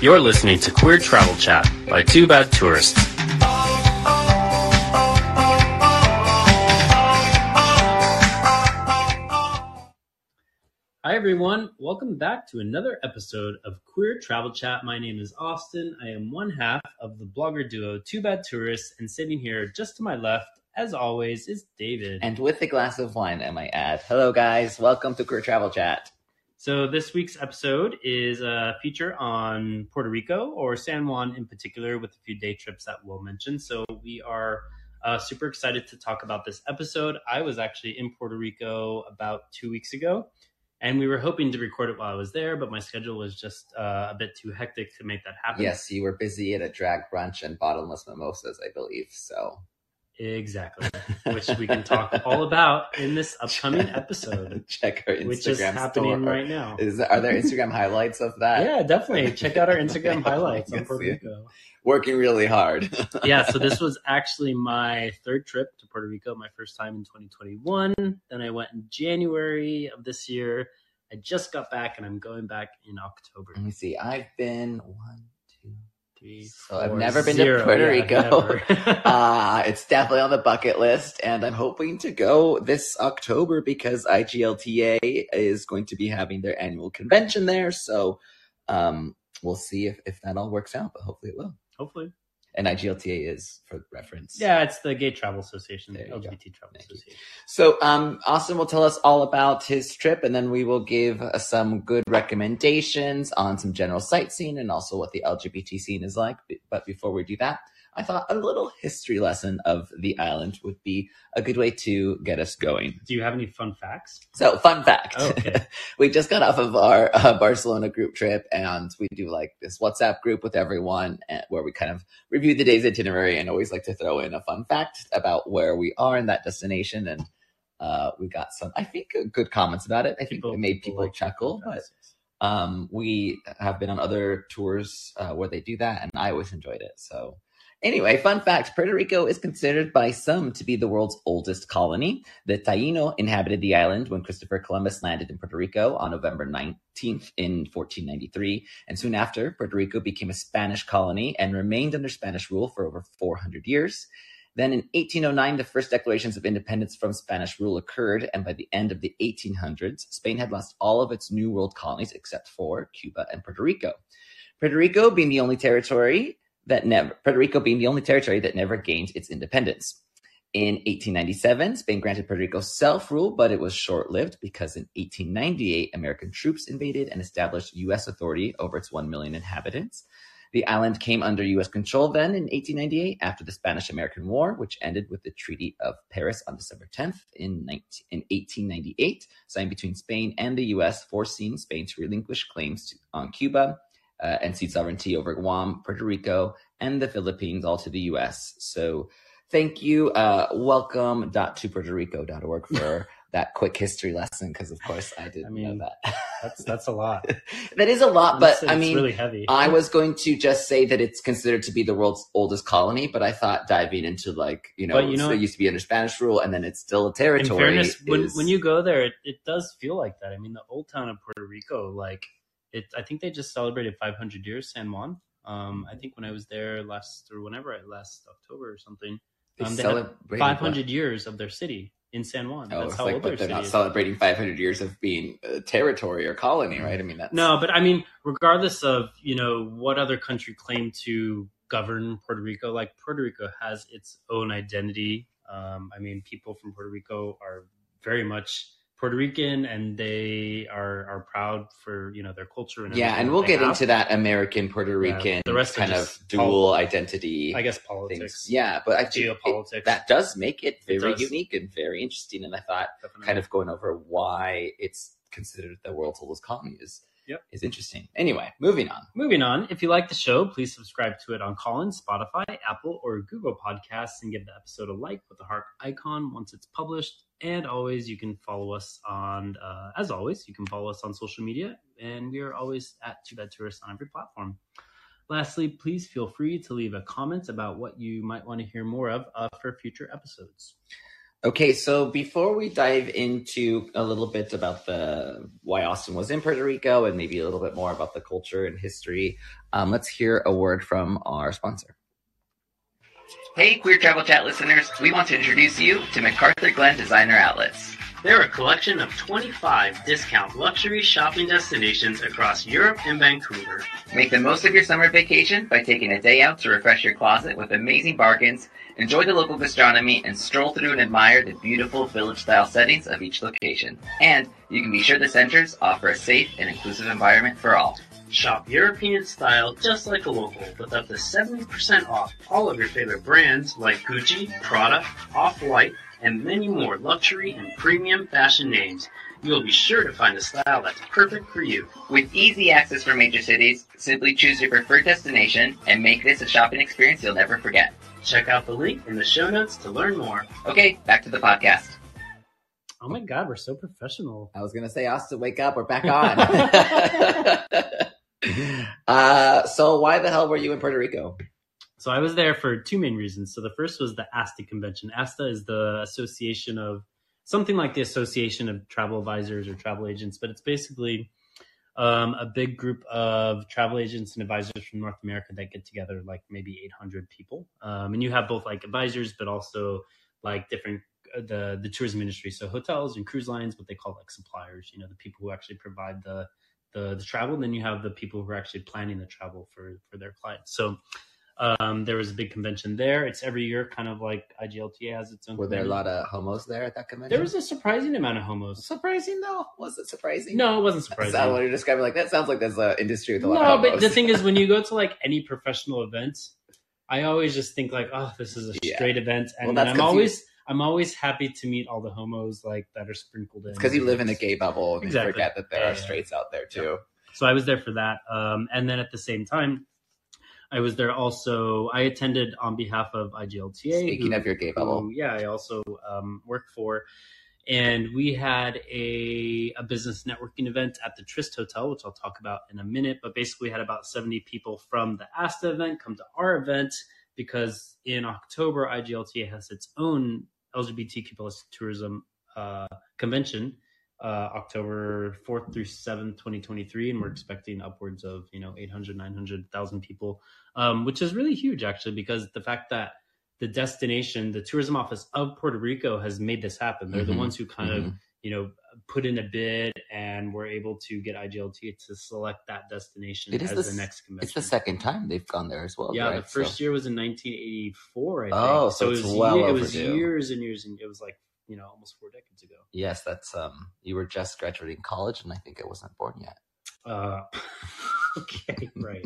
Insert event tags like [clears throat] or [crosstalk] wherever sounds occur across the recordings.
You're listening to Queer Travel Chat by Two Bad Tourists. Hi, everyone. Welcome back to another episode of Queer Travel Chat. My name is Auston. I am one half of the blogger duo Two Bad Tourists, and sitting here just to my left, as always, is David. And with a glass of wine, I might add. Hello, guys. Welcome to Queer Travel Chat. So this week's episode is a feature on Puerto Rico or San Juan in particular, with a few day trips that we'll mention. So we are uh, super excited to talk about this episode. I was actually in Puerto Rico about two weeks ago, and we were hoping to record it while I was there, but my schedule was just uh, a bit too hectic to make that happen. Yes, you were busy at a drag brunch and bottomless mimosas, I believe. So Exactly, [laughs] which we can talk all about in this upcoming episode. [laughs] Check our Instagram which is happening right now. Is are there Instagram highlights of that? Yeah, definitely. Check out our Instagram [laughs] highlights on Puerto. Rico. Working really hard. Yeah, so this was actually my third trip to Puerto Rico, my first time in 2021. Then I went in January of this year. I just got back and I'm going back in October. Let me see. I've been one. Three, So I've never been to. Puerto Rico. [laughs] [laughs] Uh, it's definitely on the bucket list, and I'm hoping to go this October because IGLTA is going to be having their annual convention there. So um, we'll see if, if that all works out, but hopefully it will. Hopefully. And IGLTA is for reference. Yeah, it's the Gay Travel Association, you go. LGBT Travel Thank you. Association. So um, Auston will tell us all about his trip, and then we will give uh, some good recommendations on some general sightseeing and also what the LGBT scene is like. But before we do that, I thought a little history lesson of the island would be a good way to get us going. Do you have any fun facts? So, fun fact: Oh, okay. [laughs] we just got off of our uh, Barcelona group trip, and we do like this WhatsApp group with everyone, uh, where we kind of review the day's itinerary, and always like to throw in a fun fact about where we are in that destination. And uh, we got some, I think, uh, good comments about it. I think it made people like chuckle, but um, we have been on other tours uh, where they do that, and I always enjoyed it. So, anyway, fun fact Puerto Rico is considered by some to be the world's oldest colony. The Taino inhabited the island when Christopher Columbus landed in Puerto Rico on November 19th in 1493, and soon after, Puerto Rico became a Spanish colony and remained under Spanish rule for over 400 years. Then in 1809, the first declarations of independence from Spanish rule occurred, and by the end of the 1800s, Spain had lost all of its New World colonies except for Cuba and Puerto Rico. Puerto Rico being the only territory that never Puerto Rico being the only territory that never gained its independence. In 1897, Spain granted Puerto Rico self-rule, but it was short-lived because in 1898, American troops invaded and established U.S. authority over its 1 million inhabitants. The island came under U.S. control then in 1898 after the Spanish American War, which ended with the Treaty of Paris on December 10th in, 19, in 1898, signed between Spain and the U.S., forcing Spain to relinquish claims to, on Cuba uh, and cede sovereignty over Guam, Puerto Rico, and the Philippines, all to the U.S. So thank you. Uh, welcome.topuertorico.org for [laughs] that quick history lesson, because of course I didn't I mean, know that. That's that's a lot. [laughs] that is a lot, but It's- I mean, really heavy. I was going to just say that it's considered to be the world's oldest colony, but I thought diving into like you know, But you know- it used to be under Spanish rule, and then it's still a territory. in fairness, when, is- when you go there, it, it does feel like that. I mean, the old town of Puerto Rico, like it, I think they just celebrated 500 years San Juan. Um, I think when I was there last or whenever I last October or something, they um, they had celebrated 500 years of their city in San Juan. Oh, That's it's how like, but they're not is. celebrating 500 years of being a territory or colony, right? I mean, that's No, but I mean, regardless of you know what other country claimed to govern Puerto Rico, like Puerto Rico has its own identity. Um, I mean, people from Puerto Rico are very much Puerto Rican, and they are are proud for you know their culture and yeah, and we'll get have. into that American Puerto Yeah, Rican the rest kind of dual identity. I guess things. politics, Yeah, but I think it- that does make it It very does. unique and very interesting. And I thought definitely. kind of going over why it's considered the world's oldest colony is Yep. is interesting. Anyway, moving on. Moving on, if you like the show, please subscribe to it on Callin, Spotify, Apple, or Google Podcasts and give the episode a like with the heart icon once it's published. And always, you can follow us on, uh, as always, you can follow us on social media, and we are always at Two Bad Tourists on every platform. Lastly, please feel free to leave a comment about what you might want to hear more of uh, for future episodes. Okay, so before we dive into a little bit about the why Auston was in Puerto Rico and maybe a little bit more about the culture and history, um, let's hear a word from our sponsor. Hey, Queer Travel Chat listeners, we want to introduce you to McArthurGlen Designer Outlets. They're a collection of 25 discount luxury shopping destinations across Europe and Vancouver. Make the most of your summer vacation by taking a day out to refresh your closet with amazing bargains, enjoy the local gastronomy, and stroll through and admire the beautiful village-style settings of each location. And you can be sure the centers offer a safe and inclusive environment for all. Shop European style just like a local with up to 70% off all of your favorite brands like Gucci, Prada, Off-White, and many more luxury and premium fashion names. You will be sure to find a style that's perfect for you. With easy access from major cities, simply choose your preferred destination and make this a shopping experience you'll never forget. Check out the link in the show notes to learn more. Okay, back to the podcast. Oh my god, we're so professional. I was gonna say, Auston, wake up, we're back on. [laughs] [laughs] uh, so why the hell were you in Puerto Rico? So I was there for two main reasons. So the first was the ASTA convention. ASTA is the association of something like the Association of Travel Advisors or Travel Agents, but it's basically um, a big group of travel agents and advisors from North America that get together, like maybe 800 people. Um, and you have both like advisors, but also like different uh, the the tourism industry. So hotels and cruise lines, what they call like suppliers. You know, the people who actually provide the the, the travel. And then you have the people who are actually planning the travel for for their clients. So um, there was a big convention there. It's every year, kind of like IGLTA has its own. Were there a lot of homos there at that convention? There was a surprising amount of homos. surprising though. Was it surprising? No, it wasn't That's surprising. not what you're describing. Like that sounds like there's an industry with a lot No, but the thing is, when you [laughs] go to like any professional event, I always just think like, oh, this is a Yeah. straight event, and Well, that's I'm always I'm always happy to meet all the homos like that are sprinkled in. because you live in a gay bubble and Exactly. you forget that there Yeah, are yeah. straights out there too. So I was there for that, um, and then at the same time, I was there also. I attended on behalf of IGLTA. Speaking who- of your gay bubble, who, yeah, I also um, work for. And we had a, a business networking event at the Trist Hotel, which I'll talk about in a minute. But basically, we had about 70 people from the ASTA event come to our event because in October, IGLTA has its own LGBTQ plus tourism uh, convention, uh, October 4th through 7th, 2023. And we're expecting upwards of, you know, 800, 900,000 people, um, which is really huge, actually, because the fact that the destination, the tourism office of Puerto Rico has made this happen. They're Mhm. the ones who kind of, Mhm. you know, put in a bid and were able to get IGLT to select that destination It as the the, next convention. it's the second time they've gone there as well. Yeah, right? the first So- year was in 1984, I think. Oh, so it it's was well ye- it was years and years, and it was like you know almost four decades ago. Yes, that's um. You were just graduating college, and I think I wasn't born yet. Uh, [laughs] okay, right.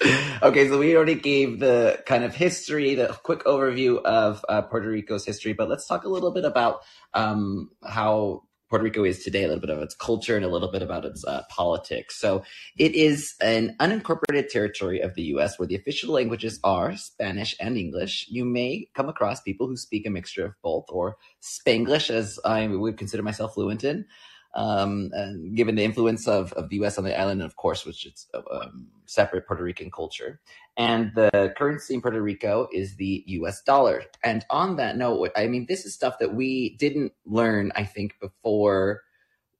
[laughs] okay, so we already gave the kind of history, the quick overview of uh, Puerto Rico's history, but let's talk a little bit about um, how Puerto Rico is today, a little bit of its culture and a little bit about its uh, politics. So it is an unincorporated territory of the U.S. where the official languages are Spanish and English. You may come across people who speak a mixture of both, or Spanglish, as I would consider myself fluent in um, and given the influence of, of the U.S. on the island, and of course, which it's a um, separate Puerto Rican culture. And the currency in Puerto Rico is the U.S. dollar. And on that note, I mean, this is stuff that we didn't learn, I think, before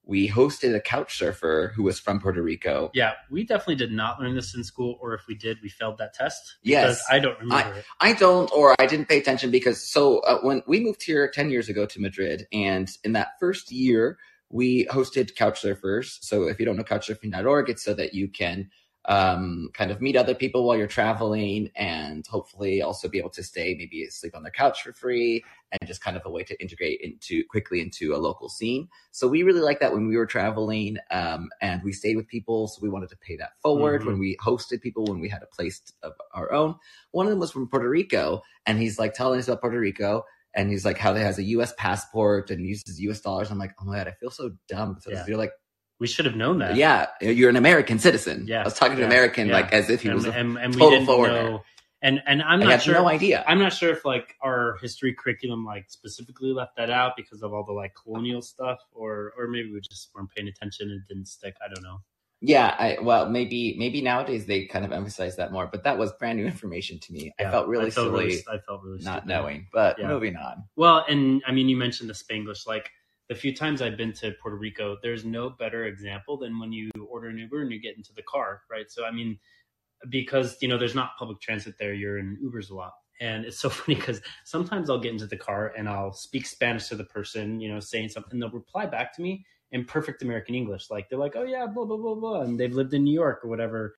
we hosted a couch surfer who was from Puerto Rico. Yeah, we definitely did not learn this in school, or if we did, we failed that test. Yes. I don't remember it. I don't, or I didn't pay attention because so uh, when we moved here 10 years ago to Madrid, and in that first year, we hosted couch surfers. So if you don't know couchsurfing.org, it's so that you can um, kind of meet other people while you're traveling and hopefully also be able to stay, maybe sleep on their couch for free and just kind of a way to integrate into quickly into a local scene. So we really like that when we were traveling um, and we stayed with people. So we wanted to pay that forward Mhm. when we hosted people, when we had a place of our own. One of them was from Puerto Rico and he's like telling us about Puerto Rico. And he's like, how they has a U.S. passport and uses U.S. dollars. I'm like, oh my god, I feel so dumb. So Yeah. you're like, We should have known that. yeah, you're an American citizen. Yeah, I was talking to yeah, an American yeah. like as if he and, was. A, and, and we total didn't foreigner. know. And and I'm not sure. no idea. I'm not sure if like our history curriculum like specifically left that out because of all the like colonial stuff, or or maybe we just weren't paying attention and it didn't stick. I don't know. Yeah, I well maybe maybe nowadays they kind of emphasize that more, but that was brand new information to me. I felt really felt silly really- I felt really not stupid. knowing. But Yeah. moving on. Well, and I mean, you mentioned the Spanglish. Like the few times I've been to Puerto Rico, there's no better example than when you order an Uber and you get into the car, right? So, I mean, because you know there's not public transit there, you're in Ubers a lot, and it's so [laughs] funny because sometimes I'll get into the car and I'll speak Spanish to the person, you know, saying something, they'll reply back to me in perfect American English, like they're like, "Oh yeah, blah blah blah blah," and they've lived in New York or whatever.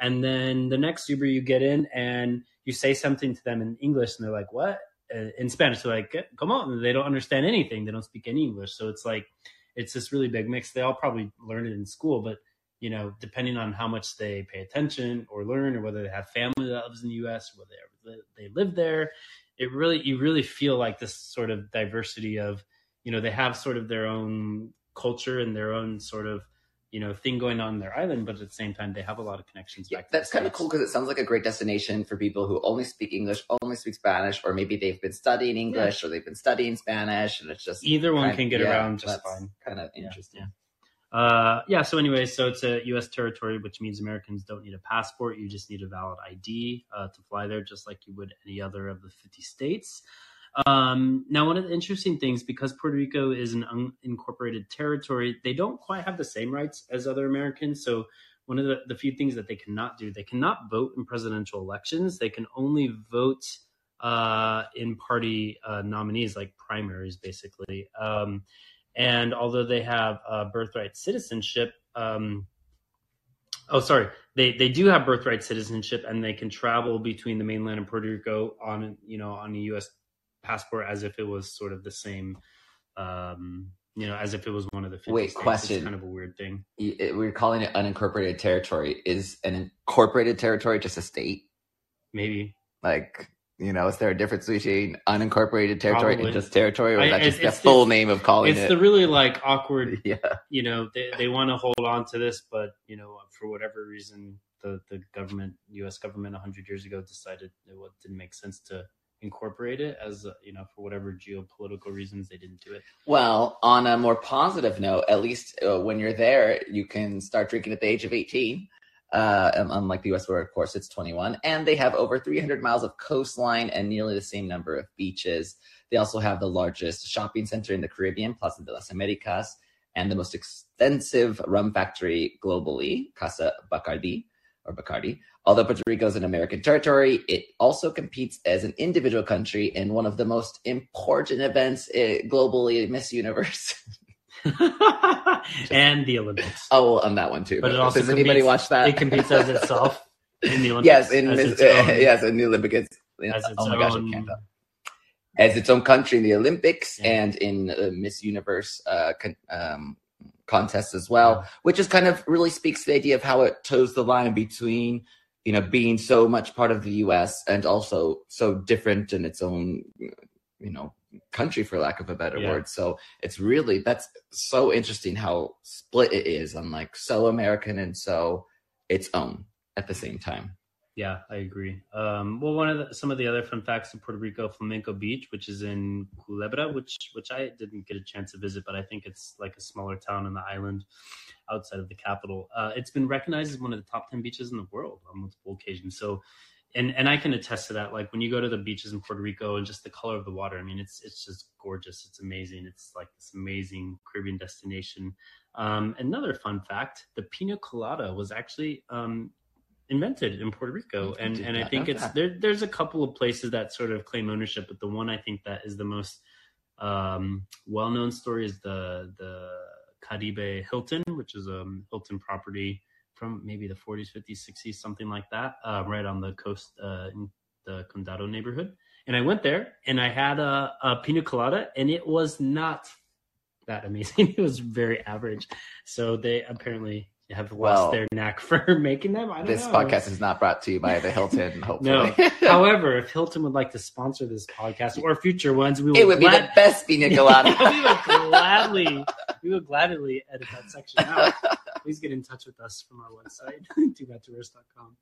And then the next Uber you get in and you say something to them in English, and they're like, "What?" uh, in Spanish. They're like, come on. They don't understand anything. They don't speak any English. So it's like, it's this really big mix. They all probably learn it in school, but you know, depending on how much they pay attention or learn, or whether they have family that lives in the U.S., or whether they live there, it really, you really feel like this sort of diversity of, you know, they have sort of their own culture and their own sort of, you know, thing going on in their island, but at the same time, they have a lot of connections. Yeah, back that's kind of cool because it sounds like a great destination for people who only speak English, only speak Spanish, or maybe they've been studying English or they've been studying Spanish, and it's just Either one kind- can get yeah, around just fine. Kind of interesting. yeah. Uh, yeah. So, anyway, so it's a U.S. territory, which means Americans don't need a passport. You just need a valid ID uh, to fly there, just like you would any other of the 50 states. Um, now, one of the interesting things, because Puerto Rico is an unincorporated territory, they don't quite have the same rights as other Americans. So, one of the, the few things that they cannot do, they cannot vote in presidential elections. They can only vote uh, in party uh, nominees, like primaries, basically. Um, and although they have uh, birthright citizenship, um, oh, sorry, they they do have birthright citizenship, and they can travel between the mainland and Puerto Rico on you know on a U.S. passport as if it was sort of the same. Um, you know, as if it was one of the 50 Wait, states. question. It's kind of a weird thing. We're calling it unincorporated territory. Is an incorporated territory just a state? Maybe Like, you know, is there a difference between unincorporated territory Probably. and just territory, or is that it's- just the full name of calling it's it? the really like awkward [laughs] yeah, you know they, they want to hold on to this but you know for whatever reason the, the government us government 100 years ago decided it didn't make sense to incorporate it as you know for whatever geopolitical reasons they didn't do it Well, on a more positive note, at least uh, when you're there, you can start drinking at the age of 18. Uh, um, unlike the US, where of course it's 21. And they have over 300 miles of coastline and nearly the same number of beaches. They also have the largest shopping center in the Caribbean, Plaza de las Americas, and the most extensive rum factory globally, Casa Bacardi or Bacardi. Although Puerto Rico is an American territory, it also competes as an individual country in one of the most important events uh, globally, Miss Universe. [laughs] and the olympics oh, well, on that one too. But it also Does anybody competes- watch that? it competes as itself in the [laughs] olympics yes, in Miss, own- [laughs] yes, in the Olympics. as its oh my gosh, I own- can't. As its own country in the Olympics Yeah. and in uh, Miss Universe uh, con- um, contests as well, which is kind of really speaks to the idea of how it toes the line between you know being so much part of the U.S. and also so different in its own you know country, for lack of a better Yeah. word. So it's really that's so interesting how split it is on like so American and so its own at the same time. Yeah, I agree. Um, well, one of the, some of the other fun facts in Puerto Rico, Flamenco Beach, which is in Culebra, which which I didn't get a chance to visit, but I think it's like a smaller town on the island outside of the capital. Uh, it's been recognized as one of the top ten beaches in the world on multiple occasions. So, and and I can attest to that. Like when you go to the beaches in Puerto Rico and just the color of the water, I mean, it's it's just gorgeous. It's amazing. It's like this amazing Caribbean destination. Um, another fun fact: the pina colada was actually um, invented in Puerto Rico, I and and I think it's that. there. There's a couple of places that sort of claim ownership, but the one I think that is the most um, well-known story is the the Caribe Hilton, which is a Hilton property from maybe the 40s, 50s, 60s, something like that, uh, right on the coast uh, in the Condado neighborhood. And I went there and I had a, a pina colada, and it was not that amazing. [laughs] It was very average. So they apparently have lost Well, their knack [laughs] for making them. I don't This know. podcast is not brought to you by the Hilton, [laughs] No. However, if Hilton would like to sponsor this podcast or future ones, we will it would be the best [laughs] colada. we would gladly, we would gladly edit that section out. Please get in touch with us from our website, twobadtourists.com.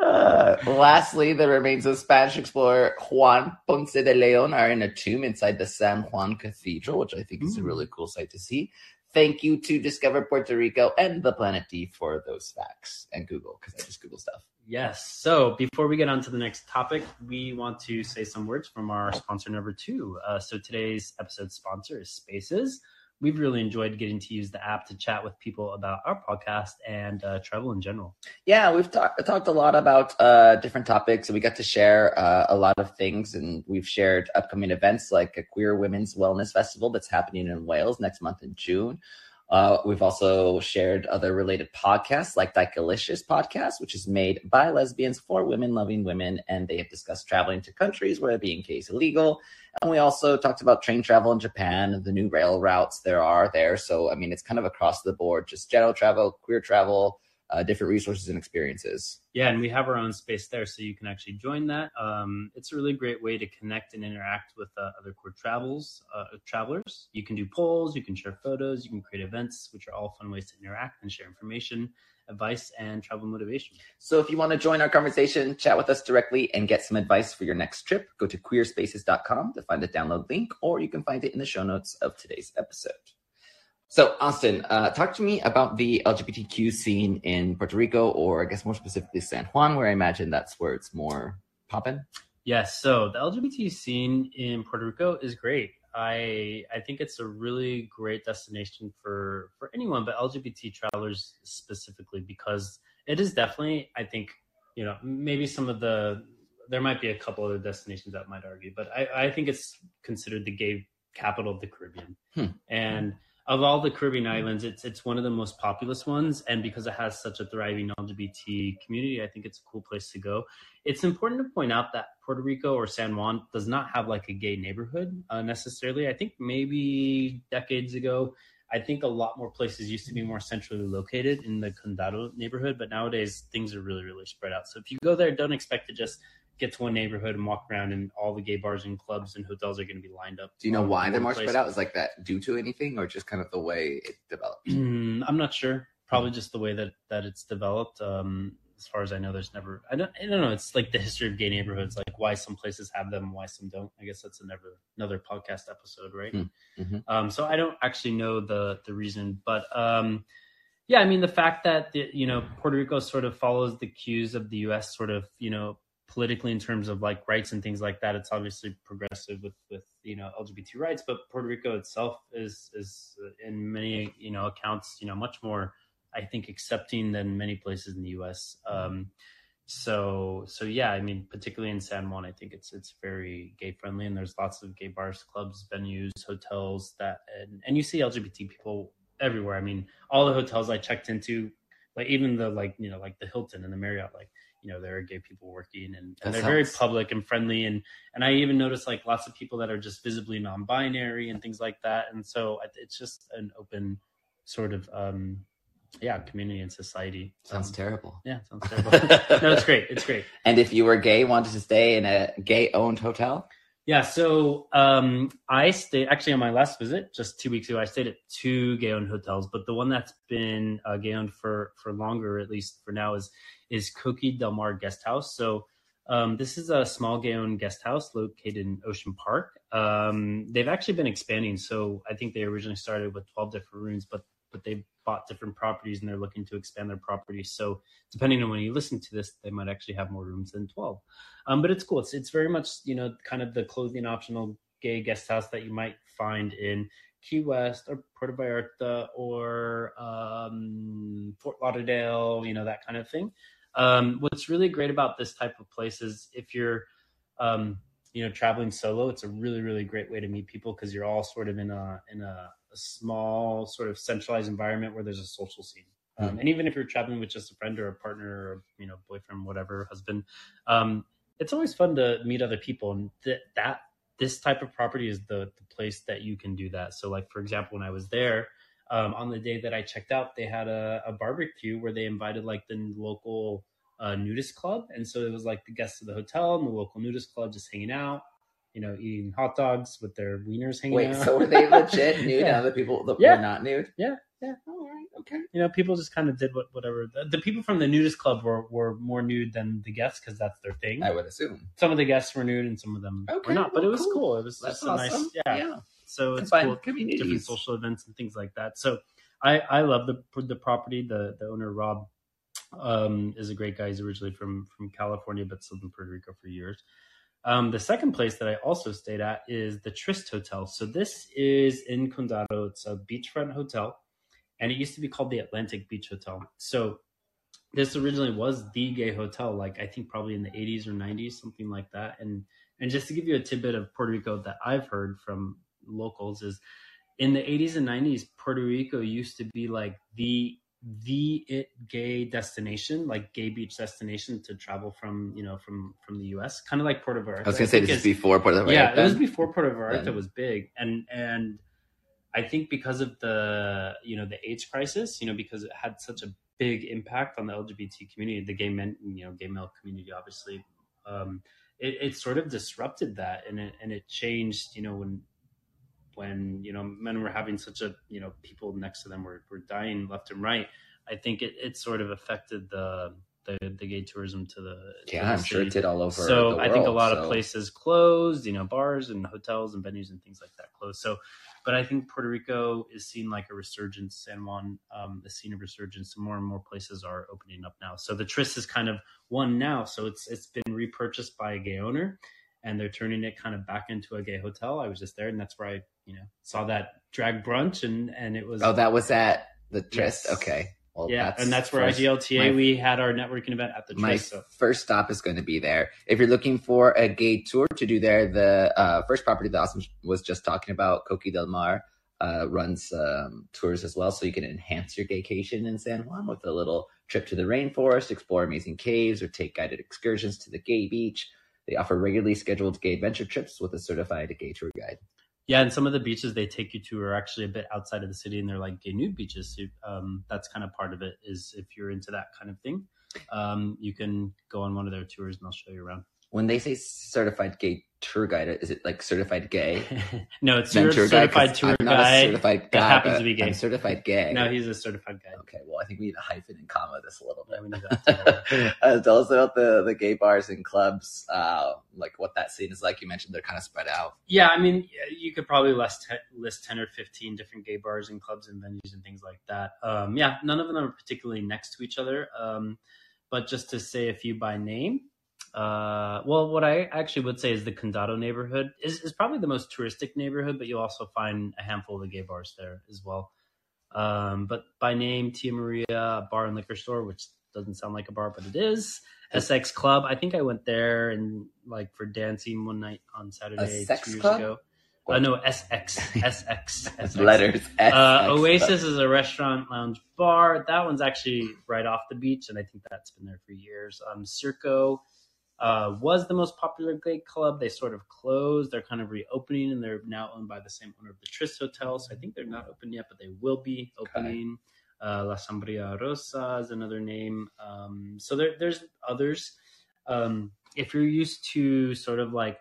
Uh, lastly, the remains of Spanish explorer Juan Ponce de Leon are in a tomb inside the San Juan Cathedral, which I think is a Mm. really cool sight to see. Thank you to Discover Puerto Rico and the Planet D for those facts and Google because I just Google stuff. Yes. So before we get on to the next topic, we want to say some words from our sponsor number two. Uh, so today's episode sponsor is Spaces. We've really enjoyed getting to use the app to chat with people about our podcast and uh, travel in general. Yeah, we've talked talked a lot about uh, different topics, and we got to share uh, a lot of things. And we've shared upcoming events like a Queer Women's Wellness Festival that's happening in Wales next month in June. Uh, we've also shared other related podcasts like that Dykelicious podcast, which is made by lesbians for women loving women, and they have discussed traveling to countries where being gay is illegal. And we also talked about train travel in Japan and the new rail routes there are there. So I mean, it's kind of across the board, just general travel, queer travel, uh, different resources and experiences. Yeah, and we have our own space there, so you can actually join that. Um, it's a really great way to connect and interact with uh, other queer travels uh, travelers. You can do polls, you can share photos, you can create events, which are all fun ways to interact and share information, advice, and travel motivation. So if you want to join our conversation, chat with us directly, and get some advice for your next trip, go to queerspaces.com to find the download link, or you can find it in the show notes of today's episode. So, Auston, uh, talk to me about the LGBTQ scene in Puerto Rico, or I guess more specifically San Juan, where I imagine that's where it's more popping. Yes, so the LGBT scene in Puerto Rico is great. I I think it's a really great destination for for anyone, but LGBT travelers specifically because it is definitely I think you know maybe some of the there might be a couple other destinations that might argue, but I I think it's considered the gay capital of the Caribbean, Hmm. and of all the Caribbean islands, it's it's one of the most populous ones, and because it has such a thriving LGBT community, I think it's a cool place to go. It's important to point out that Puerto Rico or San Juan does not have like a gay neighborhood uh, necessarily. I think maybe decades ago, I think a lot more places used to be more centrally located in the Condado neighborhood, but nowadays things are really really spread out. So if you go there, don't expect to just get to one neighborhood and walk around and all the gay bars and clubs and hotels are going to be lined up. Do you know why they're more spread out? Is like that due to anything, or just kind of the way it developed? Mm, [clears throat] I'm not sure. Probably just the way that that it's developed. Um, as far as I know, there's never. I don't. I don't know. It's like the history of gay neighborhoods, like why some places have them, why some don't. I guess that's another another podcast episode, right? Hmm. Mhm. Um, so I don't actually know the the reason, but um, yeah, I mean the fact that the, you know Puerto Rico sort of follows the cues of the U.S. sort of you know politically in terms of like rights and things like that. It's obviously progressive with with you know LGBT rights, but Puerto Rico itself is is uh, in many you know accounts you know much more I think accepting than many places in the U.S. Um, so so yeah, I mean particularly in San Juan, I think it's it's very gay friendly, and there's lots of gay bars, clubs, venues, hotels that and, and you see LGBT people everywhere. I mean all the hotels I checked into, like even the like you know like the Hilton and the Marriott, like you know there are gay people working and, and they're very public and friendly and and I even noticed like lots of people that are just visibly non-binary and things like that, and so it's just an open sort of um yeah community and society. Sounds Um, terrible. yeah, sounds terrible. [laughs] no, it's great. It's great. [laughs] And if you were gay, wanted to stay in a gay-owned hotel, Yeah, so um, I stayed actually on my last visit just two weeks ago. I stayed at two gay owned hotels, but the one that's been uh, gay owned for for longer, at least for now, is is Coqui Del Mar Guest House. So um, this is a small gay owned guest house located in Ocean Park. Um, they've actually been expanding. So I think they originally started with twelve different rooms, but but they bought different properties and they're looking to expand their properties. So depending on when you listen to this, they might actually have more rooms than twelve. Um, but it's cool. It's it's very much you know kind of the clothing optional gay guest house that you might find in Key West or Puerto Vallarta or um, Fort Lauderdale, you know that kind of thing. Um, what's really great about this type of place is if you're um, you know traveling solo, it's a really really great way to meet people because you're all sort of in a in a, a small sort of centralized environment where there's a social scene. Um, Mhm. And even if you're traveling with just a friend or a partner or you know boyfriend, whatever, husband, um, it's always fun to meet other people and th- that this type of property is the, the place that you can do that so like for example when i was there um, on the day that i checked out they had a, a barbecue where they invited like the local uh, nudist club and so it was like the guests of the hotel and the local nudist club just hanging out you know eating hot dogs with their wieners hanging out. wait, out so were they [laughs] legit nude Yeah. and other people that Yeah. were not nude? Yeah, yeah. All right. Okay. you know people just kind of did what whatever the, the people from the nudist club were, were more nude than the guests because that's their thing I would assume. some of the guests were nude and some of them Okay, were not but it was cool. cool, it was That's just a nice awesome. yeah yeah. So it's Combined cool. different social events and things like that. So I I love the the property. The the owner Rob um, is a great guy. He's originally from from California, but lived in Puerto Rico for years. Um, the second place that I also stayed at is the Trist Hotel. So this is in Condado. It's a beachfront hotel, and it used to be called the Atlantic Beach Hotel. So this originally was the gay hotel, like I think probably in the 80s or 90s, something like that. And and just to give you a tidbit of Puerto Rico that I've heard from locals is in the 80s and 90s, Puerto Rico used to be like the the it gay destination, like gay beach destination to travel from you know from from the U.S. Kind of like Puerto Vallarta. I was gonna say this is before Puerto Vallarta. yeah, it was before Puerto Vallarta Then. was big, and and I think because of the you know the AIDS crisis, you know because it had such a big impact on the LGBT community, the gay men, you know, gay male community, obviously, um, it, it sort of disrupted that, and it and it changed, you know, when when you know men were having such a you know people next to them were, were dying left and right. I think it, it sort of affected the the, the gay tourism to the to Yeah, the I'm sure it did all over. so the I think a world, lot of places closed, you know, bars and hotels and venues and things like that closed. So, but I think Puerto Rico is seeing like a resurgence. San Juan um, is seeing a resurgence. So more and more places are opening up now. So the Tris is kind of one now. So it's it's been repurchased by a gay owner, and they're turning it kind of back into a gay hotel. I was just there, and that's where I you know saw that drag brunch, and and it was Oh, that was at the Trist. Yes. Okay. Well, yeah, and that's where first- IGLTA my- we had our networking event at the my So first stop is going to be there. If you're looking for a gay tour to do there, the uh, first property that Auston was just talking about, Coqui del Mar, uh, runs um, tours as well. So you can enhance your gaycation in San Juan with a little trip to the rainforest, explore amazing caves, or take guided excursions to the gay beach. They offer regularly scheduled gay adventure trips with a certified gay tour guide. Yeah, and some of the beaches they take you to are actually a bit outside of the city, and they're like gay nude beaches. So, um, that's kind of part of it. Is if you're into that kind of thing, um, you can go on one of their tours, and they'll show you around. When they say certified gay tour guide, is it like certified gay? [laughs] no, it's your tour guide, certified tour I'm not a guide. certified that guy, happens to be gay. I'm certified gay. No, he's a certified guy. Okay, well, I think we need to hyphen and comma this a little bit. Yeah, we need that. [laughs] uh, tell us about the, the gay bars and clubs, uh, like what that scene is like. You mentioned they're kind of spread out. Yeah, I mean, you could probably list te- list ten or fifteen different gay bars and clubs and venues and things like that. Um, yeah, none of them are particularly next to each other. Um, but just to say a few by name, uh, well, what I actually would say is the Condado neighborhood is, is probably the most touristic neighborhood, but you'll also find a handful of the gay bars there as well. Um, but by name, Tia Maria Bar and Liquor Store, which doesn't sound like a bar, but it is. SX Club. I think I went there and like for dancing one night on Saturday two years club? ago. Uh, no, SX, SX, SX. Letters. S, Uh, Oasis is a restaurant, lounge, bar. That one's actually right off the beach, and I think that's been there for years. Um, Circo uh, was the most popular gay club. They sort of closed. They're kind of reopening, and they're now owned by the same owner of the Tris Hotel. So I think they're not open yet, but they will be opening. Uh, La Sombrilla Rosa is another name. Um, so there, there's others. Um, if you're used to sort of like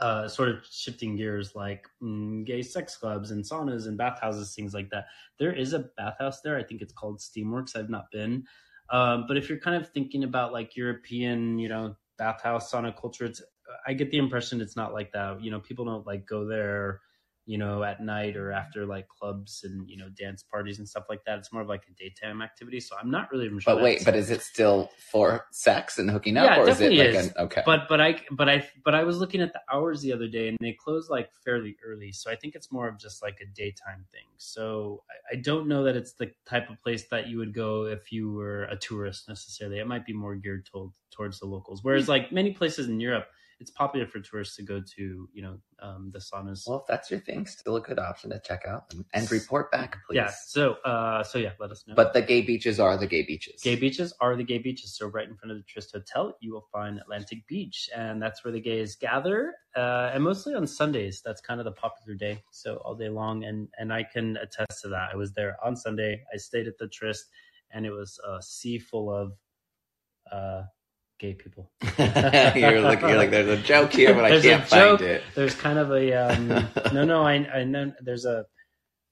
uh, sort of shifting gears like mm, gay sex clubs and saunas and bathhouses, things like that. There is a bathhouse there. I think it's called Steamworks. I've not been. Um, but if you're kind of thinking about like European, you know, bathhouse sauna culture, it's, I get the impression it's not like that. You know, people don't like go there, you know, at night or after like clubs and, you know, dance parties and stuff like that. It's more of like a daytime activity. So I'm not really sure. But wait, but is it still for sex and hooking up, Yeah, or is it like is. an okay? but but I but I but I was looking at the hours the other day and they close like fairly early, so I think it's more of just like a daytime thing. So I, I don't know that it's the type of place that you would go if you were a tourist necessarily. It might be more geared toward towards the locals. Whereas hmm. like many places in Europe, it's popular for tourists to go to you know um, the saunas. well, if that's your thing, still a good option to check out and, and report back, please. yeah. So uh so yeah, let us know. But the gay beaches are the gay beaches. Gay beaches are the gay beaches. So right in front of the Trist Hotel, you will find Atlantic Beach, and that's where the gays gather. Uh, and mostly on Sundays, that's kind of the popular day. So all day long, and and I can attest to that. I was there on Sunday. I stayed at the Trist, and it was a sea full of uh, gay people. [laughs] you're like you're like there's a joke here, but I can't find it. There's kind of a um, [laughs] no, no. I I know there's a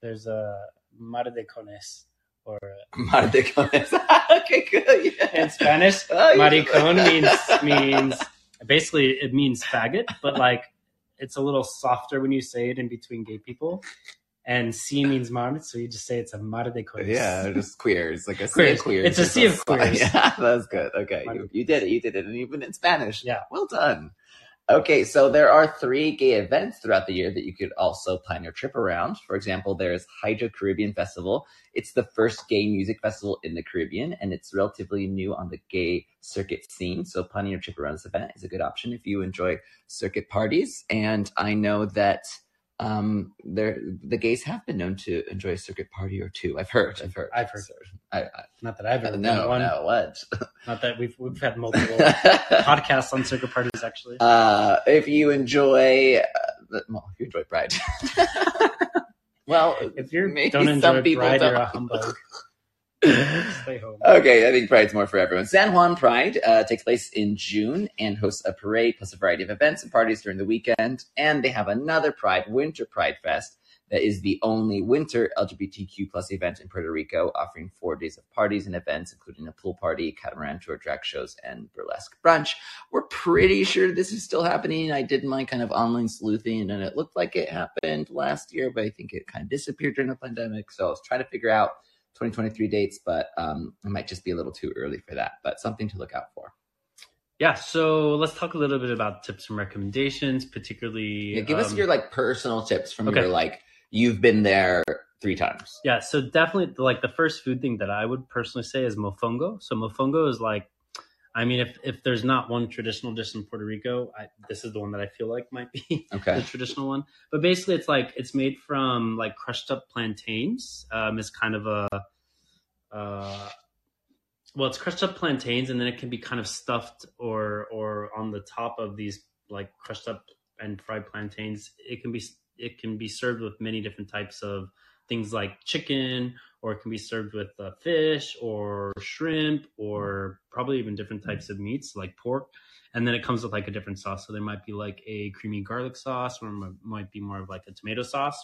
there's a mar de cones or Maricones. [laughs] okay, good. Yeah. in Spanish. Oh, Maricon means means basically it means faggot, but like it's a little softer when you say it in between gay people. And sea means mar, so you just say it's a mar de queers. Yeah, just queers, like a sea Queers. of queers. It's a sea of queers. [laughs] Yeah, that's good. Okay, you, you did it. You did it, and even in Spanish. Yeah. well done. Okay, so there are three gay events throughout the year that you could also plan your trip around. For example, there's Hydro Caribbean Festival. It's the first gay music festival in the Caribbean, and it's relatively new on the gay circuit scene. So planning your trip around this event is a good option if you enjoy circuit parties. And I know that um, there the gays have been known to enjoy a circuit party or two. I've heard. I've heard. I've heard. So, I, I, Not that I've ever no, done one. no, what? [laughs] Not that we've we've had multiple [laughs] podcasts on circuit parties actually. uh, if you enjoy, uh, well, if you enjoy Pride, [laughs] well, if you don't some enjoy people Pride, you're a humbug. Stay home. Okay, I think Pride's more for everyone. San Juan Pride uh, takes place in June and hosts a parade plus a variety of events and parties during the weekend. And they have another Pride, Winter Pride Fest, that is the only winter LGBTQ plus event in Puerto Rico, offering four days of parties and events, including a pool party, catamaran tour, drag shows, and burlesque brunch. We're pretty sure this is still happening. I did my kind of online sleuthing, and it looked like it happened last year, but I think it kind of disappeared during the pandemic. So I was trying to figure out 2023 dates, but um, it might just be a little too early for that. But something to look out for. Yeah, so let's talk a little bit about tips and recommendations, particularly. Yeah, give us um, your like personal tips from okay. your like you've been there three times. Yeah, so definitely like the first food thing that I would personally say is mofongo. So mofongo is like, I mean, if if there's not one traditional dish in Puerto Rico, I, this is the one that I feel like might be [laughs] Okay. the traditional one. But basically, it's like it's made from like crushed up plantains. Um, it's kind of a, uh, well, it's crushed up plantains, and then it can be kind of stuffed or or on the top of these like crushed up and fried plantains. It can be it can be served with many different types of things like chicken, or it can be served with uh, fish or shrimp, or probably even different types of meats like pork. And then it comes with like a different sauce. So there might be like a creamy garlic sauce, or might- be more of like a tomato sauce.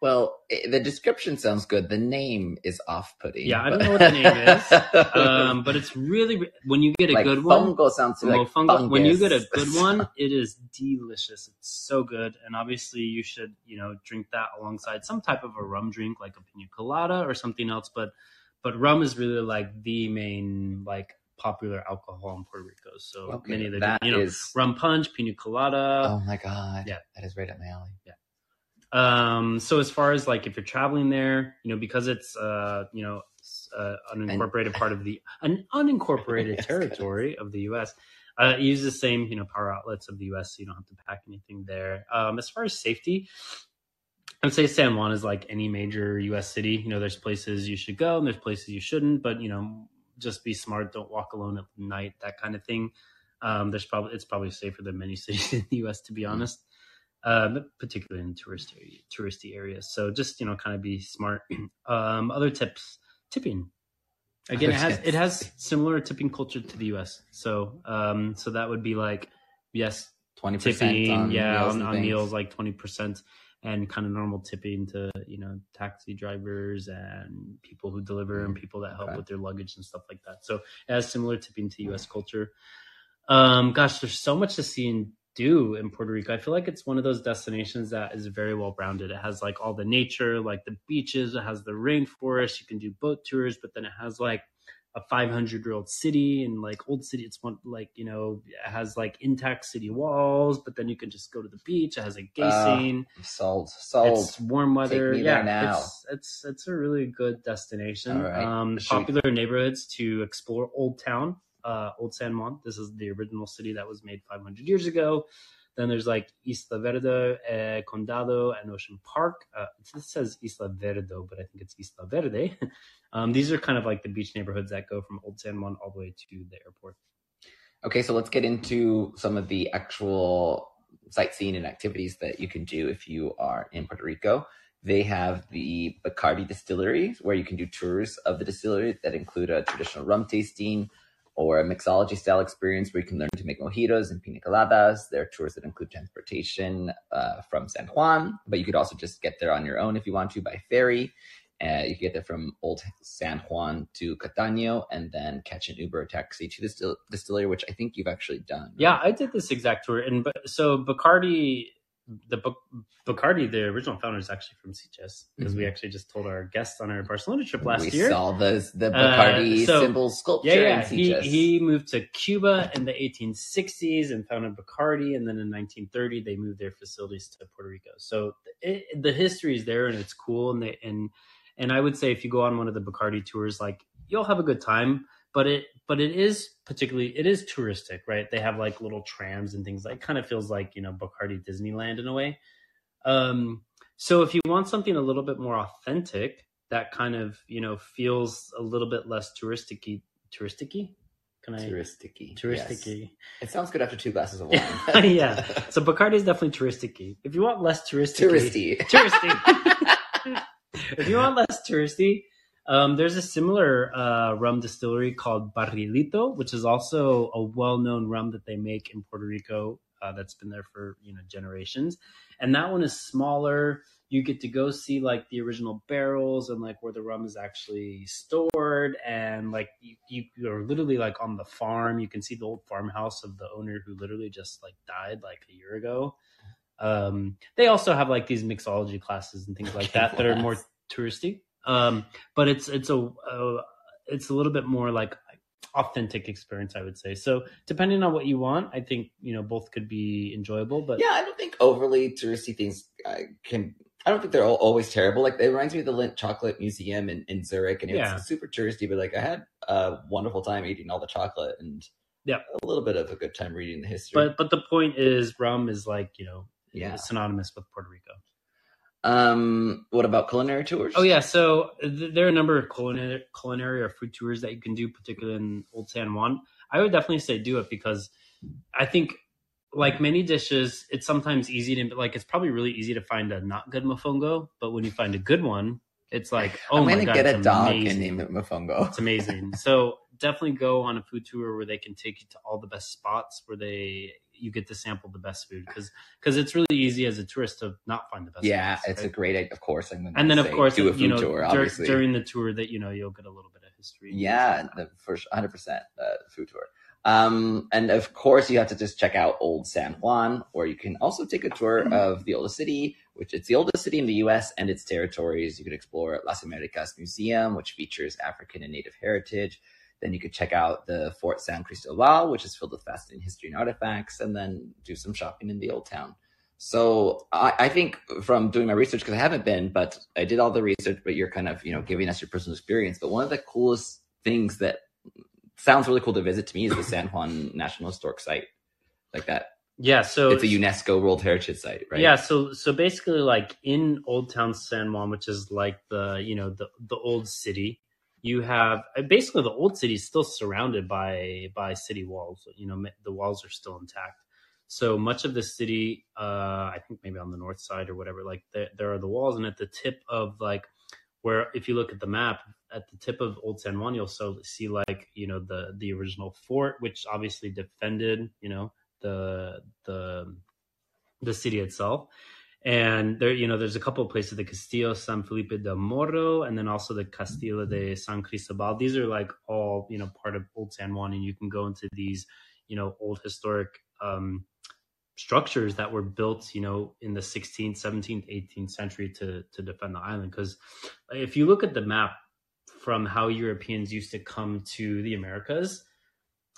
Well, the description sounds good. The name is off-putting. Yeah, I don't know what the name is. [laughs] Um, but it's really when you get a like good one. sounds like mofongo, when you get a good one, [laughs] it is delicious. It's so good, and obviously you should, you know, drink that alongside some type of a rum drink, like a pina colada or something else. But, but rum is really like the main like popular alcohol in Puerto Rico. So Okay, many of the, you know, is- rum punch, pina colada. Oh my god. Yeah. That is right up my alley. Yeah. Um, so as far as like if you're traveling there, you know, because it's uh, you know, uh, an unincorporated part of the an unincorporated [laughs] Yes, territory of the U.S. Uh, it uses the same you know power outlets of the U.S. So you don't have to pack anything there. Um, as far as safety, I would say San Juan is like any major U.S. city. You know, there's places you should go and there's places you shouldn't, but you know, just be smart. Don't walk alone at night. That kind of thing. Um, there's probably it's probably safer than many [laughs] cities in the U.S. to be Mm. honest uh, particularly in tourist area, touristy areas. So just you know, kind of be smart. [clears throat] Um, other tips: tipping. Again, it has it has similar tipping culture to the U.S. So um, so that would be like yes, Twenty percent yeah, on, on meals like twenty percent, and kind of normal tipping to you know taxi drivers and people who deliver and people that help Mm, Okay. with their luggage and stuff like that. So it has similar tipping to U.S. culture. Um, gosh, there's so much to see and do in Puerto Rico. I feel like it's one of those destinations that is very well rounded. It has like all the nature, like the beaches. It has the rainforest. You can do boat tours, but then it has like a 500 year old city and like old city. It's one like you know it has like intact city walls, but then you can just go to the beach. It has a gay Ah, scene. Sold. Sold. It's warm weather. yeah, it's it's it's a really good destination. Right. Um, we- popular neighborhoods to explore Old Town, uh, Old San Juan. This is the original city that was made 500 years ago. Then there's like Isla Verde, uh, Condado, and Ocean Park. Uh, this says Isla Verdo, but I think it's Isla Verde. [laughs] um, these are kind of like the beach neighborhoods that go from Old San Juan all the way to the airport. Okay, so let's get into some of the actual sightseeing and activities that you can do if you are in Puerto Rico. They have the Bacardi distillery where you can do tours of the distillery that include a traditional rum tasting or a mixology style experience where you can learn to make mojitos and pina coladas. There are tours that include transportation uh, from San Juan, but you could also just get there on your own if you want to by ferry. Uh, you can get there from Old San Juan to Catano and then catch an Uber or taxi to the still- distillery, which I think you've actually done. right? Yeah, I did this exact tour, and so Bacardi, the book Bacardi, the original founder, is actually from Sitges because we Mhm. actually just told our guests on our Barcelona trip last we year. saw the the Uh, Bacardi so- symbol sculpture. Yeah, yeah. in He he moved to Cuba in the 1860s and founded Bacardi, and then in 1930 they moved their facilities to Puerto Rico. So it, the history is there, and it's cool. And they and and I would say if you go on one of the Bacardi tours, like you'll have a good time. But it but it is particularly it is touristic, right? They have like little trams and things like kind of feels like you know Bacardi Disneyland in a way. Um, so if you want something a little bit more authentic, that kind of you know feels a little bit less touristicy. Touristicy? Can I? Touristicy. Yes. Touristicy. It sounds good after two glasses of [laughs] wine. [laughs] yeah. So Bacardi is definitely touristicy. If you want less touristy, Touristy. touristy. [laughs] if you want less touristy, um, there's a similar uh, rum distillery called Barrilito, which is also a well-known rum that they make in Puerto Rico. Uh, that's been there for you know generations, and that one is smaller. You get to go see like the original barrels and like where the rum is actually stored, and like you, you you're literally like on the farm. You can see the old farmhouse of the owner who literally just like died like a year ago. Um, they also have like these mixology classes and things like that that are more touristy. Um, but it's it's a uh, it's a little bit more like authentic experience, I would say. So depending on what you want, I think you know both could be enjoyable. But yeah, I don't think overly touristy things uh, can. I don't think they're all, always terrible. Like it reminds me of the Lindt Chocolate Museum in, in Zurich, and it's Yeah. super touristy. But like I had a wonderful time eating all the chocolate and Yeah. a little bit of a good time reading the history. but but the point is, rum is like you know yeah. synonymous with Puerto Rico. Um, what about culinary tours? Oh yeah, so th- there are a number of culinary, culinary or food tours that you can do, particularly in Old San Juan. I would definitely say do it because I think, like many dishes, it's sometimes easy to like. It's probably really easy to find a not good mofongo, but when you find a good one, it's like, oh I'm my gonna god, get a dog amazing. and name it Mofongo. It's amazing. so definitely go on a food tour where they can take you to all the best spots where they you get to sample the best food because because it's really easy as a tourist to not find the best. Yeah, spots, it's a great idea. Of course, I'm and then of course do a food you know tour. dur- during the tour that you know you'll get a little bit of history Yeah, the first 100% uh, food tour. Um, and of course, you have to just check out Old San Juan, or you can also take a tour of the oldest city, which it's the oldest city in the U.S. and its territories. You can explore Las Americas Museum, which features African and Native heritage. Then you could check out the Fort San Cristobal, which is filled with fascinating history and artifacts, and then do some shopping in the old town. So I, I think from doing my research, because I haven't been, but I did all the research, but you're kind of, you know, giving us your personal experience. But one of the coolest things that sounds really cool to visit to me is the San Juan National Historic Site. Like that. yeah so it's a UNESCO World Heritage Site, right? yeah so so basically like in old town san juan which is like the you know the the old city you have basically the old city is still surrounded by by city walls you know the walls are still intact. So much of the city uh i think maybe on the north side or whatever like there, there are the walls and at the tip of like where if you look at the map at the tip of old san juan you'll so see like you know the the original fort which obviously defended you know the the the city itself and there you know there's a couple of places the castillo san felipe de morro and then also the castillo de san cristobal. These are like all you know part of old san juan and you can go into these you know old historic um structures that were built you know in the 16th 17th 18th century to to defend the island. Because if you look at the map from how europeans used to come to the americas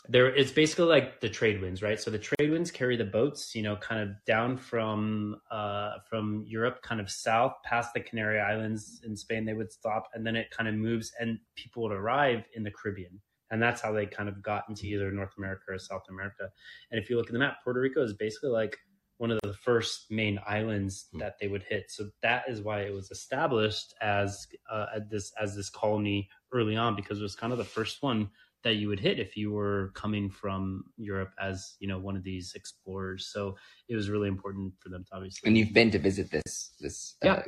there it's basically like the trade winds right? So the trade winds carry the boats you know kind of down from uh from europe kind of south past the canary islands in spain they would stop and then it kind of moves and people would arrive in the caribbean. And that's how they kind of got into either north america or south america. And if you look at the map puerto rico is basically like one of the first main islands Hmm. that they would hit. So that is why it was established as uh, this as this colony early on because it was kind of the first one that you would hit if you were coming from Europe as you know one of these explorers. So it was really important for them to obviously. And you've been to visit this this uh, Yeah.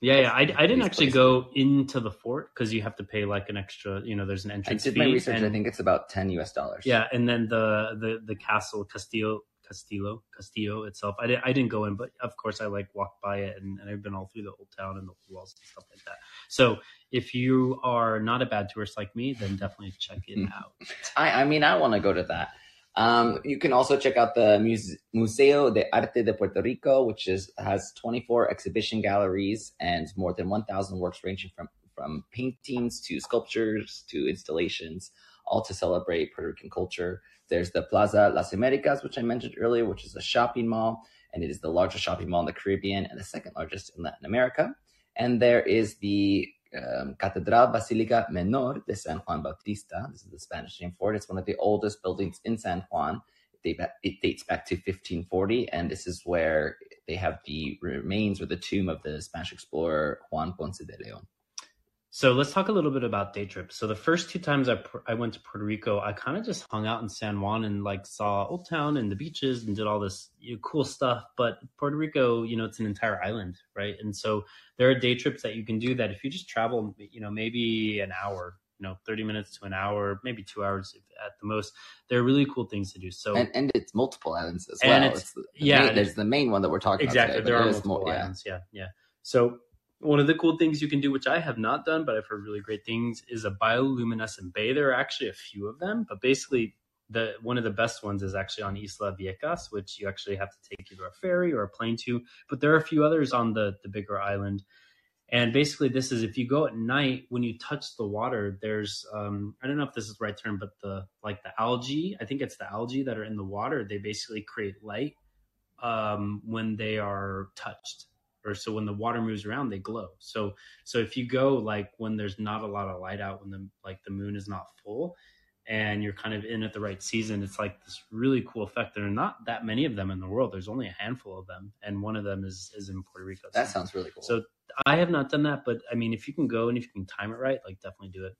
yeah, yeah. I, I didn't actually places. go into the fort because you have to pay like an extra. You know, there's an entrance. I did my research. and- I think it's about ten US dollars. yeah, and then the the the castle Castillo Castillo Castillo itself. I didn't I didn't go in, but of course I like walked by it and, and I've been all through the old town and the walls and stuff like that. So if you are not a bad tourist like me, then definitely check it Mhm. out. I, I mean, I want to go to that. Um, you can also check out the Muse- Museo de Arte de Puerto Rico, which is has 24 exhibition galleries and more than 1,000 works ranging from from paintings to sculptures to installations, all to celebrate Puerto Rican culture. There's the Plaza Las Americas, which I mentioned earlier, which is a shopping mall, and it is the largest shopping mall in the Caribbean and the second largest in Latin America. And there is the um, Catedral Basilica Menor de San Juan Bautista. This is the Spanish name for it. It's one of the oldest buildings in San Juan. It, it dates back to 1540, and this is where they have the remains or the tomb of the Spanish explorer Juan Ponce de Leon. So let's talk a little bit about day trips. So the first two times I, I went to Puerto Rico, I kind of just hung out in San Juan and like saw Old Town and the beaches and did all this you know, cool stuff. But Puerto Rico, you know, it's an entire island, right? And so there are day trips that you can do that if you just travel, you know, maybe an hour, you know, 30 minutes to an hour, maybe two hours at the most. There are really cool things to do. So And, and it's multiple islands as well. it's- It's the, the yeah, main- there's the main one that we're talking exactly about. Exactly, there are but it is multiple more- yeah. islands yeah yeah so one of the cool things you can do which i have not done but i've heard really great things is a bioluminescent bay. There are actually a few of them but basically the one of the best ones is actually on isla Vieques which you actually have to take either a ferry or a plane to but there are a few others on the the bigger island. And basically this is if you go at night when you touch the water there's um i don't know if this is the right term but the like the algae i think it's the algae that are in the water they basically create light um, when they are touched or so when the water moves around they glow so so if you go like when there's not a lot of light out when the like the moon is not full and you're kind of in at the right season it's like this really cool effect there are not that many of them in the world there's only a handful of them and one of them is is in puerto rico That sounds really cool. so I have not done that, but I mean, if you can go and if you can time it right, like definitely do it.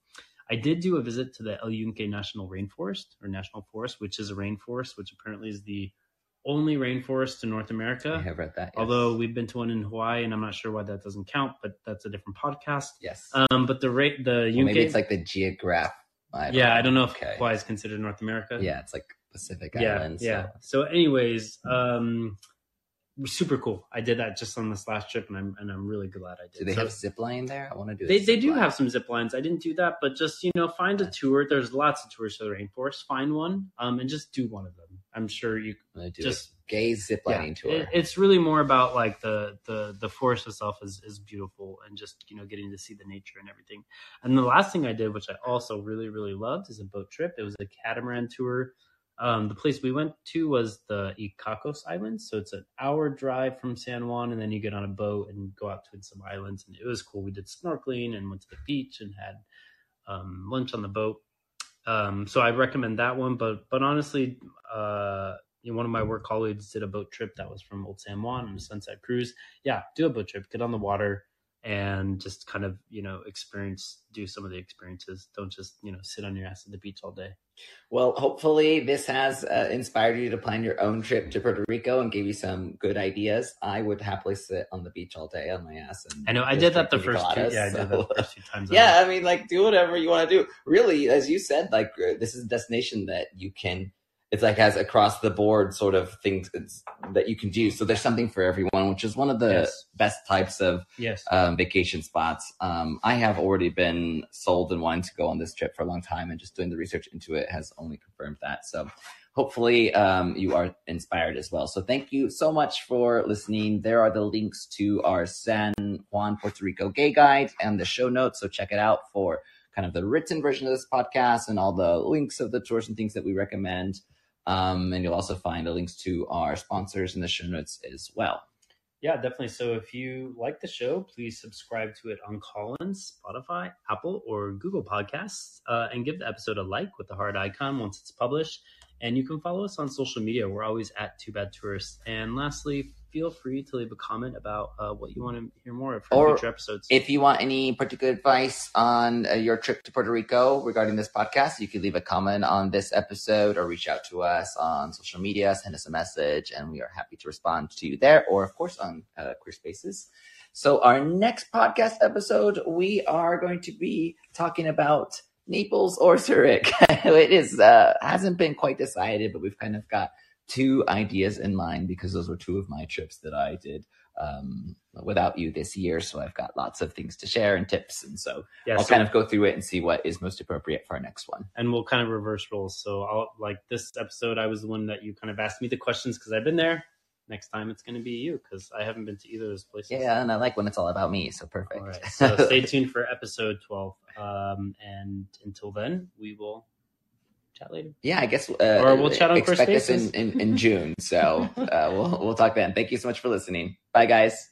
I did do a visit to the El Yunque National Rainforest or National Forest, which is a rainforest, which apparently is the only rainforest in North America. I have read that. Yes. Although we've been to one in Hawaii, and I'm not sure why that doesn't count, but that's a different podcast. yes, Um, but the rate, the Well, Yunque, maybe it's like the geograph. I yeah, I don't know if Okay. Hawaii is considered North America. Yeah, it's like Pacific yeah, Islands. yeah. So. So, anyways, um, super cool. I did that just on this last trip, and I'm and I'm really glad I did. Do they So- have zip line there? I want to do. They, they do line. have some zip lines. I didn't do that, but just you know, find a tour. There's lots of tours to the rainforest. Find one, um, and just do one of them. I'm sure you. Just- gay zip Yeah, lining tour. it- it's really more about like the the the forest itself is is beautiful, and just you know getting to see the nature and everything. And the last thing I did, which I also really really loved, is a boat trip. It was a catamaran tour. Um, the place we went to was the Icacos Islands, so it's an hour drive from San Juan, and then you get on a boat and go out to some islands, and it was cool. We did snorkeling and went to the beach and had um, lunch on the boat. Um, so I recommend that one, but but honestly, uh, you know, one of my work colleagues did a boat trip that was from Old San Juan on a sunset cruise. Yeah, do a boat trip, get on the water, and just kind of you know experience, do some of the experiences. Don't just you know sit on your ass at the beach all day. Well, hopefully this has uh, inspired you to plan your own trip to Puerto Rico and gave you some good ideas. I would happily sit on the beach all day on my ass. And I know I did that the first two. Yeah, I did that the first two times. [laughs] I yeah, went. I mean, like, do whatever you want to do. Really, as you said, like, uh, this is a destination that you can. It's like has across the board sort of things it's, that you can do. So there's something for everyone, which is one of the Yes. best types of yes. um, vacation spots. Um, I have already been sold and wanting to go on this trip for a long time, and just doing the research into it has only confirmed that. So hopefully um, you are inspired as well. So thank you so much for listening. There are the links to our San Juan, Puerto Rico gay guide and the show notes. So check it out for kind of the written version of this podcast and all the links of the tours and things that we recommend. Um, and you'll also find the links to our sponsors in the show notes as well. Yeah, definitely. So if you like the show, please subscribe to it on Callin, Spotify, Apple, or Google Podcasts, uh, and give the episode a like with the heart icon once it's published. And you can follow us on social media. We're always at Two Bad Tourists. And lastly, feel free to leave a comment about uh, what you want to hear more of for future episodes. If you want any particular advice on uh, your trip to Puerto Rico regarding this podcast, you can leave a comment on this episode or reach out to us on social media, send us a message, and we are happy to respond to you there or, of course, on uh, Queer Spaces. So, our next podcast episode, we are going to be talking about Naples or Zurich. [laughs] it is uh, hasn't been quite decided, but we've kind of got two ideas in mind because those were two of my trips that I did um, without you this year. So I've got lots of things to share and tips. And so Yeah, I'll so- kind of go through it and see what is most appropriate for our next one. and we'll kind of reverse roles. So I'll like this episode, I was the one that you kind of asked me the questions because I've been there. Next time it's going to be you because I haven't been to either of those places. Yeah, and I like when it's all about me. So perfect. All right. So stay [laughs] tuned for episode 12. Um, and until then, we will chat later. yeah, I guess. Uh, Or we'll chat on First expect us in, in, in June. So [laughs] uh, we'll we'll talk then. Thank you so much for listening. Bye, guys.